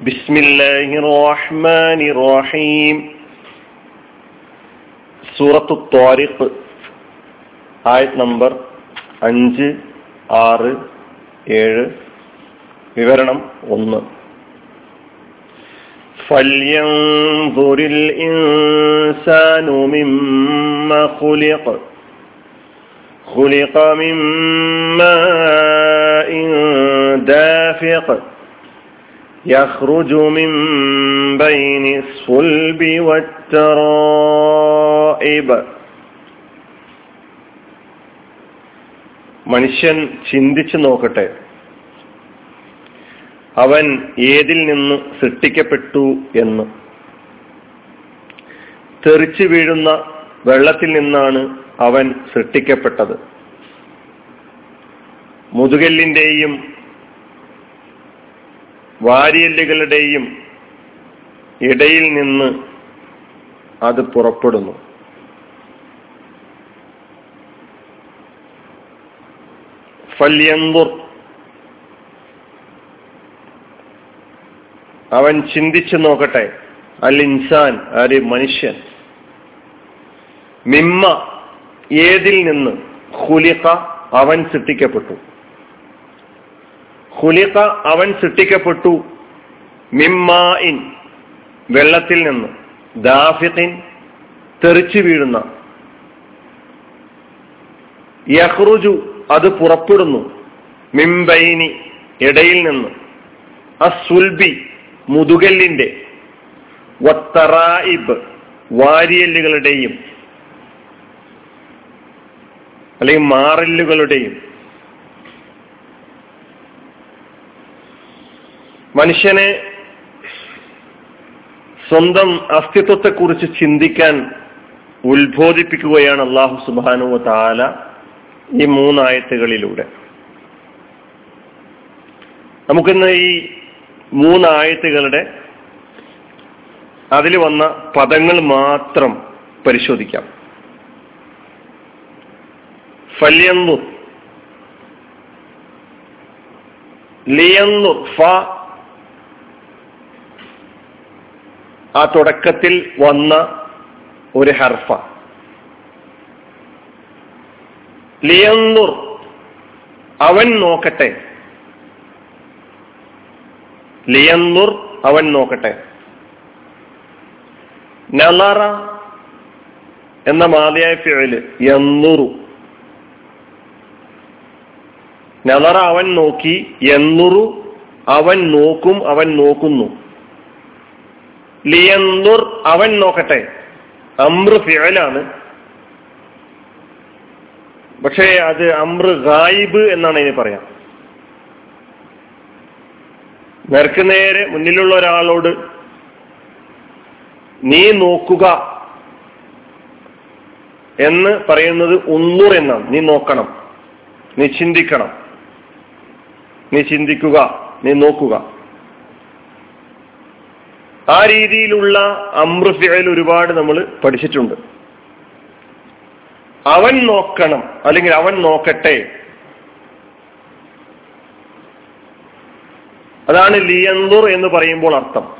بسم الله الرحمن الرحيم സൂറത്തു ത്വാരിഖ് ആയത് നമ്പർ അഞ്ച് ആറ് ഏഴ് വിവരണം ഒന്ന് فلينظر الإنسان مما خلق خلق من ماء دافق يخرج من بين الصلب والترائب മനുഷ്യൻ ചിന്തിച്ചു നോക്കട്ടെ അവൻ ഏതിൽ നിന്ന് സൃഷ്ടിക്കപ്പെട്ടു എന്ന് തെറിച്ചു വീഴുന്ന വെള്ളത്തിൽ നിന്നാണ് അവൻ സൃഷ്ടിക്കപ്പെട്ടത് മുതുകല്ലിന്റെയും വാരിയല്ലുകളുടെയും ഇടയിൽ നിന്ന് അത് പുറപ്പെടുന്നു. ഫല്യന്തുർ. അവൻ ചിന്തിച്ചു നോക്കട്ടെ. അൽ ഇൻസാൻ ആരെ? മനുഷ്യൻ. മിമ്മ ഏതിൽ നിന്ന്? ഹുലിഖ അവൻ സൃഷ്ടിക്കപ്പെട്ടു. ഹുലിഖ അവൻ സൃഷ്ടിക്കപ്പെട്ടു മിമ്മായിൻ വെള്ളത്തിൽ നിന്ന്. ദാഫിഖിൻ തെറിച്ചു വീഴുന്ന. യഹ്റുജു അത് പുറപ്പെടുന്നു. മിംബൈനി ഇടയിൽ നിന്ന്. അസുൽബി മുതുകല്ലിന്റെ വത്തറായിബ് വാരിയല്ലുകളുടെയും. അല്ലെങ്കിൽ മാറല്ലുകളുടെയും. മനുഷ്യനെ സ്വന്തം അസ്തിത്വത്തെക്കുറിച്ച് ചിന്തിക്കാൻ ഉത്ബോധിപ്പിക്കുകയാണ് അള്ളാഹു സുബാനു താല ഈ മൂന്നായത്തുകളിലൂടെ. നമുക്കിന്ന് ഈ മൂന്നായത്തുകളുടെ അതിൽ വന്ന പദങ്ങൾ മാത്രം പരിശോധിക്കാം. ഫല്യന്നു ലിയന്നു ഫ ആ തുടക്കത്തിൽ വന്ന ഒരു ഹർഫ. ലിയന്നുർ അവൻ നോക്കട്ടെ. ലിയന്നുർ അവൻ നോക്കട്ടെ. നലറ എന്ന മാതിയായ ഫിഴൽ എന്നുറു നലറ അവൻ നോക്കി എന്നുറു അവൻ നോക്കും അവൻ നോക്കുന്നു. ലിയന്നുർ അവൻ നോക്കട്ടെ. അമ്രു ഫിഴലാണ് പക്ഷേ അത് അമ്ര ഗായിബ് എന്നാണ് ഇനി പറയാം. നേർക്ക് നേരെ മുന്നിലുള്ള ഒരാളോട് നീ നോക്കുക എന്ന് പറയുന്നത് ഉന്നൂർ എന്നാണ്. നീ നോക്കണം. നീ ചിന്തിക്കണം. നീ ചിന്തിക്കുക. നീ നോക്കുക. ആ രീതിയിലുള്ള അമൃഫിയൽ ഒരുപാട് നമ്മൾ പഠിച്ചിട്ടുണ്ട്. അവൻ നോക്കണം അല്ലെങ്കിൽ അവൻ നോക്കട്ടെ. അതാണ് ലിയന്തുർ എന്ന് പറയുമ്പോൾ അർത്ഥം.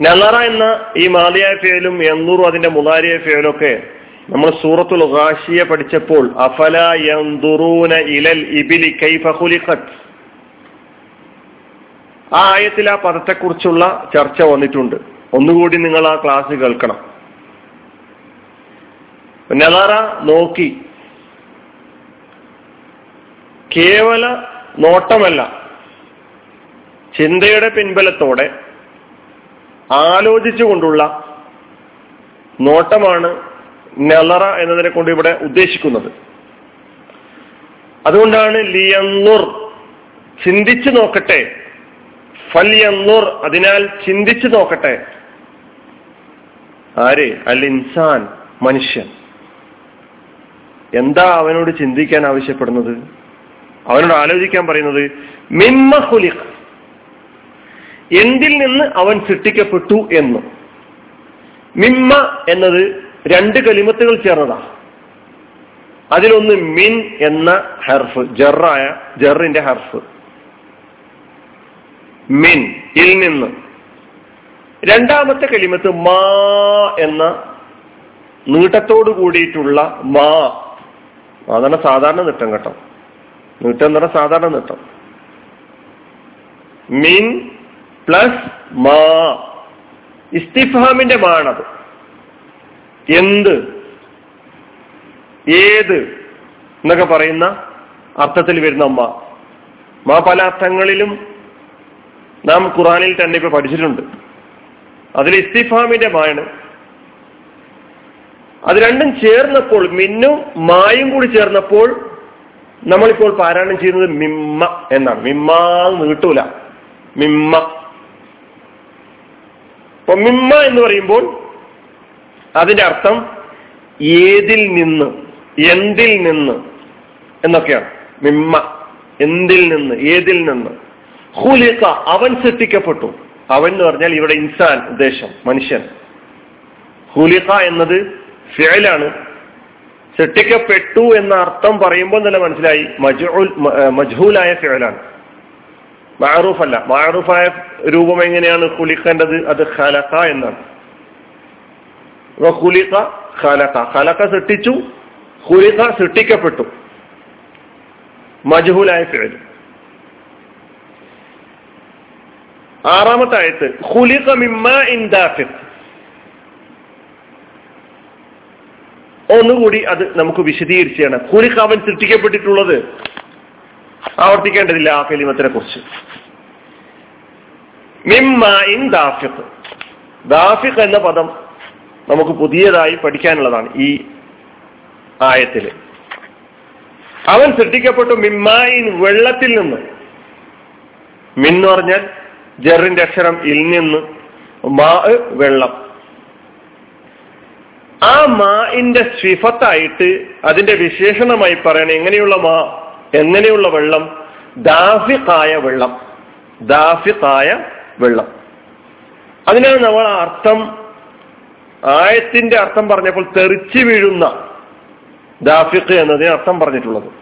നലറ എന്ന ഈ മാലിയായ ഫേലും എന്തൂറും അതിന്റെ മുതാരിയ ഫേലും ഒക്കെ നമ്മൾ സൂറത്തുൽ ഗാഷിയെ പഠിച്ചപ്പോൾ അഫല യന്തുറൂന ഇലൽ ഇബിലി കൈഫ ഖുലിഖത്? ആ ആയത്തിൽ ആ പദത്തെക്കുറിച്ചുള്ള ചർച്ച വന്നിട്ടുണ്ട്. ഒന്നുകൂടി നിങ്ങൾ ആ ക്ലാസ് കേൾക്കണം. നലറ നോക്കി. കേവല നോട്ടമല്ല. ചിന്തയുടെ പിൻബലത്തോടെ ആലോചിച്ചുകൊണ്ടുള്ള നോട്ടമാണ് നലറ എന്നതിനെ കൊണ്ട് ഇവിടെ ഉദ്ദേശിക്കുന്നത്. അതുകൊണ്ടാണ് ലിയന്നുർ ചിന്തിച്ചു നോക്കട്ടെ ഫല്യന്നുർ അതിനാൽ ചിന്തിച്ചു നോക്കട്ടെ. ആര്? അൽ ഇൻസാൻ മനുഷ്യൻ. എന്താ അവനോട് ചിന്തിക്കാൻ ആവശ്യപ്പെടുന്നത്? അവനോട് ആലോചിക്കാൻ പറയുന്നത് മിമ്മ എന്തിൽ നിന്ന് അവൻ സൃഷ്ടിക്കപ്പെട്ടു എന്ന്. മിമ്മ എന്നത് രണ്ട് കലിമത്തുകൾ ചേർന്നതാ. അതിലൊന്ന് മിൻ എന്ന ഹർഫ് ജറായ ജറിന്റെ ഹർഫ്. മിൻ ഇൽ നിന്ന്. രണ്ടാമത്തെ കലിമത്ത് മാ എന്ന നീട്ടത്തോട് കൂടിയിട്ടുള്ള മാ. അതാണ് സാധാരണ നീട്ടം കേട്ടോ. നീട്ടം എന്ന് സാധാരണ നീട്ടം. മിൻ പ്ലസ് മാ. ഇസ്തിഫാമിന്റെ മാണത്. എന്ത്? ഏത്? എന്നൊക്കെ പറയുന്ന അർത്ഥത്തിൽ വരുന്ന മാ. മാ പല അർത്ഥങ്ങളിലും നാം ഖുറാനിൽ തന്നെ ഇപ്പൊ പഠിച്ചിട്ടുണ്ട്. അതിൽ ഇസ്തിഫാമിന്റെ മായാണ്. അത് രണ്ടും ചേർന്നപ്പോൾ മിന്നും മായും കൂടി ചേർന്നപ്പോൾ നമ്മളിപ്പോൾ പാരായണം ചെയ്യുന്നത് മിമ്മ എന്നാണ്. മിമ്മ നീട്ടൂല മിമ്മ. അപ്പൊ മിമ്മ എന്ന് പറയുമ്പോൾ അതിന്റെ അർത്ഥം ഏതിൽ നിന്ന് എന്തിൽ നിന്ന് എന്നൊക്കെയാണ്. മിമ്മ. എന്തിൽ നിന്ന് ഏതിൽ നിന്ന്. ഹുലിക്ക അവൻ സൃഷ്ടിക്കപ്പെട്ടു. അവൻ എന്ന് പറഞ്ഞാൽ ഇവിടെ ഇൻസാൻ ഉദ്ദേശം മനുഷ്യൻ. ഹുലിക്ക എന്നത് ഫിയലാണ് സൃഷ്ടിക്കപ്പെട്ടു എന്ന അർത്ഥം പറയുമ്പോൾ തന്നെ മനസ്സിലായി. മജ്ഹൂലായ ഫിയലാണ് മാറൂഫ് അല്ല മാറൂഫായ രൂപം എങ്ങനെയാണ് ഹുലിഖേണ്ടത് അത് ഖലഖ എന്നാണ്. ഹുലിഖ ഖലഖ ഖലഖ. സൃഷ്ടിച്ചു ഹുലിഖ സൃഷ്ടിക്കപ്പെട്ടു. മജ്ഹൂലായ ഫിയൽ ആറാമത്തെ ആയത്ത് ഒന്നുകൂടി അത് നമുക്ക് വിശദീകരിച്ചാണ്. ഹുലിഖ അവൻ സൃഷ്ടിക്കപ്പെട്ടിട്ടുള്ളത്. ആവർത്തിക്കേണ്ടതില്ല ആ കലിമത്തിനെ കുറിച്ച് എന്ന പദം നമുക്ക് പുതിയതായി പഠിക്കാനുള്ളതാണ് ഈ ആയത്തിൽ അവൻ സൃഷ്ടിക്കപ്പെട്ടു മിമ്മായിൻ വെള്ളത്തിൽ നിന്ന്. മിന്ന് പറഞ്ഞാൽ ജറിന്റെ അക്ഷരം ഇൽ നിന്ന് മാ വെള്ളം. ആ മാഇന്റെ സ്വിഫത്തായിട്ട് അതിന്റെ വിശേഷണമായി പറയണേ എങ്ങനെയുള്ള മാ എങ്ങനെയുള്ള വെള്ളം? ദാഫിഖായ വെള്ളം. ദാഫിഖായ വെള്ളം. അതിനാണ് നമ്മൾ അർത്ഥം ആയത്തിന്റെ അർത്ഥം പറഞ്ഞപ്പോൾ തെറിച്ചു വീഴുന്ന ദാഫിഖ് എന്നതിന് അർത്ഥം പറഞ്ഞിട്ടുള്ളത്.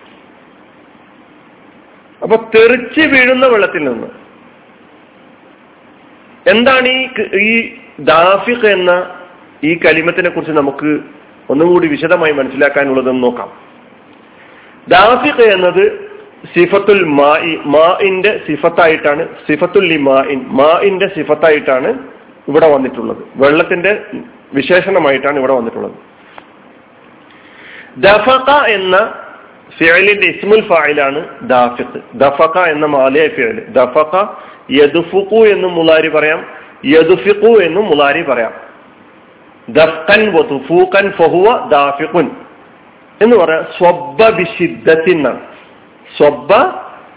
അപ്പൊ തെറിച്ചു വീഴുന്ന വെള്ളത്തിൽ നിന്ന് എന്താണ് ഈ ഈ ദാഫിഖ് എന്ന ഈ കലിമത്തിനെ കുറിച്ച് നമുക്ക് ഒന്നും കൂടി വിശദമായി മനസ്സിലാക്കാനുള്ളതെന്ന് നോക്കാം. ദാഫിഖ് എന്നത് സിഫത്തുൽ മായി മാഇന്റെ സിഫത്തായിട്ടാണ് സിഫത്തുൽ മാഇൻ മാഇന്റെ സിഫത്തായിട്ടാണ് ഇവിടെ വന്നിട്ടുള്ളത്. വെള്ളത്തിന്റെ വിശേഷണമായിട്ടാണ് ഇവിടെ വന്നിട്ടുള്ളത്. ദഫഖ എന്ന ഫിയലിന്റെ ഇസ്മുൽ ഫായിലാണ് ദാഫിഖ്. ദഫക എന്ന മാലയ ഫിയൽ ദഫക യദുഫുഖു എന്നും മുലാരി പറയാം. യദുഫിഖു എന്നും മുലാരി പറയാം. ദഫ്കൻ വതുഫൂക്കൻ ഫഹുവ ദാഫിഖുൻ. എന്ന് പറയാം സ്വബ വിശുദ്ധത്തിൻ സ്വബ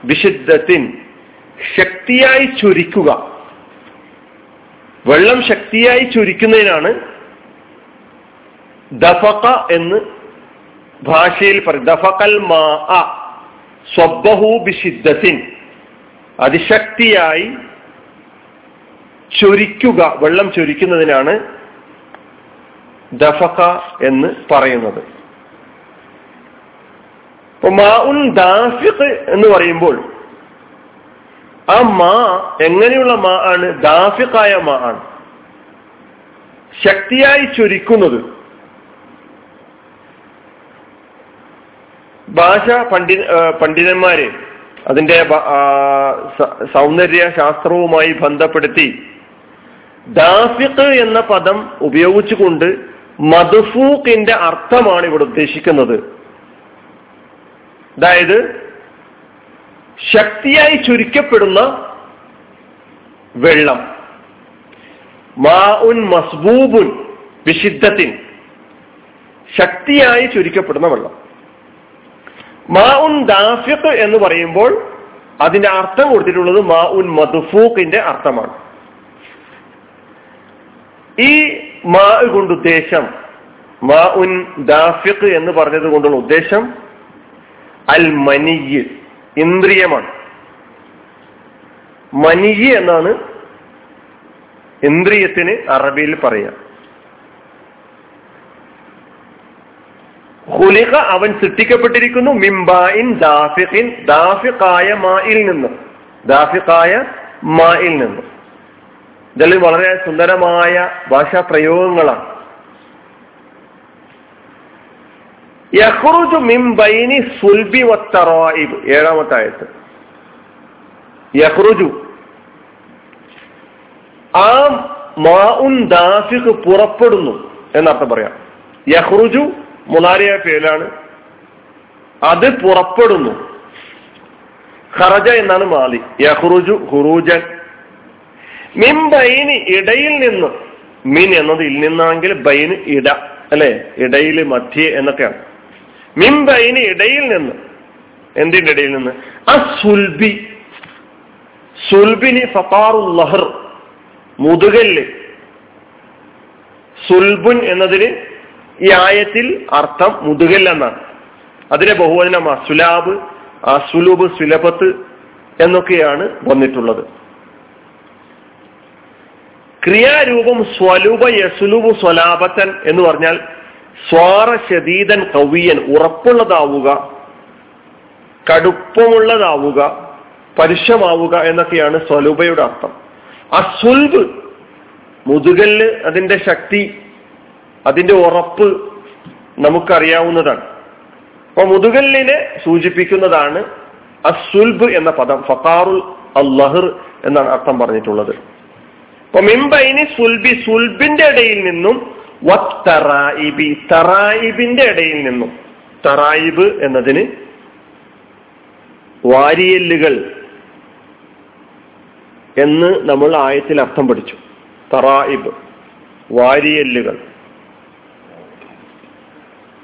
വിശുദ്ധത്തിൻ ശക്തിയായി ചുരിക്കുക. വെള്ളം ശക്തിയായി ചുരിക്കുന്നതിനാണ് ദഫക എന്ന് ഭാഷയിൽ പറയും അതിശക്തിയായി ചൊരിക്കുക വെള്ളം ചൊരിക്കുന്നതിനാണ് ദഫക എന്ന് പറയുന്നത്. ഇപ്പൊ ദാഫിഖ് എന്ന് പറയുമ്പോൾ ആ മാ എങ്ങനെയുള്ള മാ ആണ്? ദാഫിഖായ മാ ആണ്. ശക്തിയായി ചൊരിക്കുന്നത്. ഭാഷ പണ്ഡി പണ്ഡിതന്മാര് അതിന്റെ സൗന്ദര്യ ശാസ്ത്രവുമായി ബന്ധപ്പെടുത്തി ദാഫിഖ് എന്ന പദം ഉപയോഗിച്ചുകൊണ്ട് മധുഫൂക്കിന്റെ അർത്ഥമാണ് ഇവിടെ ഉദ്ദേശിക്കുന്നത്. അതായത് ശക്തിയായി ചുരുക്കപ്പെടുന്ന വെള്ളം. മാ ഉൻ മസ്ബൂബുൻ വിശുദ്ധത്തിൻ. ശക്തിയായി ചുരുക്കപ്പെടുന്ന വെള്ളം. മാ ഉൻ ദാഫിഖ് എന്ന് പറയുമ്പോൾ അതിന്റെ അർത്ഥം കൊടുത്തിട്ടുള്ളത് മാ ഉൻ മധുഫൂഖിന്റെ അർത്ഥമാണ്. ഈ മാ കൊണ്ട് ഉദ്ദേശം മാ ഉൻ ദാഫിഖ് എന്ന് പറഞ്ഞത് കൊണ്ടുള്ള ഉദ്ദേശം അൽ മനിയ് ഇന്ദ്രിയമാണ്. മനിയ് എന്നാണ് ഇന്ദ്രിയത്തിന് അറബിയിൽ പറയുക ഹുലിഖ അവൻ സൃഷ്ടിക്കപ്പെട്ടിരിക്കുന്നു മിംബായിൻ ദാഫിഖിൻ ദാഫിഖായ മായിൽ നിന്ന്. ദാഫിഖായ മായിൽ നിന്നും. ഇതിൽ വളരെ സുന്ദരമായ ഭാഷാ പ്രയോഗങ്ങളാണ്. യഹ്റുജു മിം ബൈനി സുൽബി വത്തറായിബ് ഏഴാമത്തെ ആയത്ത് യഹ്റുജു ആ മാഉൻ ദാഫിഖ് പുറപ്പെടുന്നു എന്നർത്ഥം പറയാം. യഹ്റുജു മുനാരിയ പേരാണ് അത് പുറപ്പെടുന്നു. ഖറജ എന്നാണ് മാലി. യഹ്റുജു ഹുറൂജൻ മിൻ ബൈനി ഇടയിൽ നിന്ന്. മിൻ എന്നത് ഇൽ നിന്നാണെങ്കിൽ ബൈന് ഇട അല്ലെ? ഇടയിൽ മധ്യ എന്നൊക്കെയാണ്. മിൻ ബൈന് ഇടയിൽ നിന്ന്. എന്തിന്റെ ഇടയിൽ നിന്ന്? ആ സുൽബി ലഹർ. മുതുകല്ല്. സുൽബുൻ എന്നതിന് ഈ ആയത്തിൽ അർത്ഥം മുതുകൽ എന്നാണ് അതിലെ ബഹുവചനം അസുലാബ് അസുലുബ് സുലഭത്ത് എന്നൊക്കെയാണ് വന്നിട്ടുള്ളത്. ക്രിയാരൂപം സ്വലൂപ യസുലുബ് സ്വലാപത്തൻ എന്ന് പറഞ്ഞാൽ സ്വാറ ശതീതൻ കവിയൻ ഉറപ്പുള്ളതാവുക കടുപ്പമുള്ളതാവുക പരുഷമാവുക എന്നൊക്കെയാണ് സ്വലൂപയുടെ അർത്ഥം. അസുൽബ് മുതുകല്ല് അതിന്റെ ശക്തി അതിന്റെ ഉറപ്പ് നമുക്കറിയാവുന്നതാണ്. അപ്പൊ മുതുകല്ലിനെ സൂചിപ്പിക്കുന്നതാണ് അസുൽബ് എന്ന പദം ഫത്താറുൽ അള്ളഹർ എന്നാണ് അർത്ഥം പറഞ്ഞിട്ടുള്ളത്. അപ്പൊ മിംബൈനി സുൽബി സുൽബിന്റെ ഇടയിൽ നിന്നും വത്തറായിബി തറായിബിന്റെ ഇടയിൽ നിന്നും. തറായിബ് എന്നതിന് വാരിയല്ലുകൾ എന്ന് നമ്മൾ ആയത്തിൽ അർത്ഥം പഠിച്ചു. തറായിബ് വാരിയല്ലുകൾ.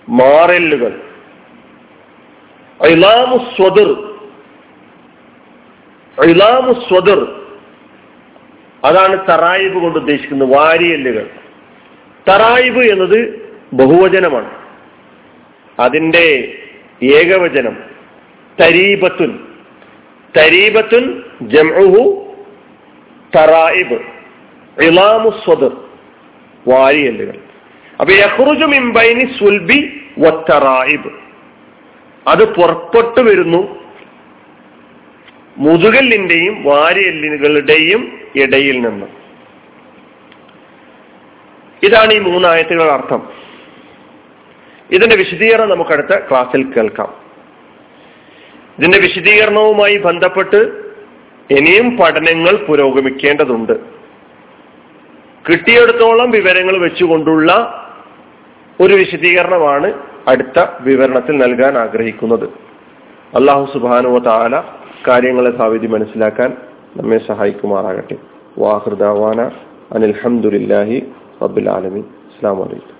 മാറല്ലുകൾ ഇലാമു സ്വദർ. അതാണ് തറായിബ് കൊണ്ട് ഉദ്ദേശിക്കുന്നത് വാരിയല്ലുകൾ. തറായിബ് എന്നത് ബഹുവചനമാണ്. അതിന്റെ ഏകവചനം തരീബത്തുൻ. തരീബത്തുൻ ജംഉഹു തറായിബ്. ഇലാമു സ്വദർ വാരിയല്ലുകൾ. അപ്പൊ സുൽബി അത് പുറപ്പെട്ടു വരുന്നു. മുതുകല്ലിന്റെയും വാരിയല്ലുകളുടെയും ഇടയിൽ നിന്ന്. ഇതാണ് ഈ മൂന്നായത്തുകളുടെ അർത്ഥം. ഇതിന്റെ വിശദീകരണം നമുക്ക് അടുത്ത ക്ലാസ്സിൽ കേൾക്കാം. ഇതിന്റെ വിശദീകരണവുമായി ബന്ധപ്പെട്ട് ഇനിയും പഠനങ്ങൾ പുരോഗമിക്കേണ്ടതുണ്ട്. കിട്ടിയെടുത്തോളം വിവരങ്ങൾ വെച്ചുകൊണ്ടുള്ള ഒരു വിശദീകരണമാണ് അടുത്ത വിവരണത്തിൽ നൽകാൻ ആഗ്രഹിക്കുന്നത്. അള്ളാഹു സുബാനുവ താല കാര്യങ്ങളെ സാവിധി മനസ്സിലാക്കാൻ നമ്മെ സഹായിക്കുമാറാകട്ടെ. വാഹൃദാവാന അനിൽഹമുല്ലാഹി റബുൽ ആലമി അസ്സാം വലൈക്കും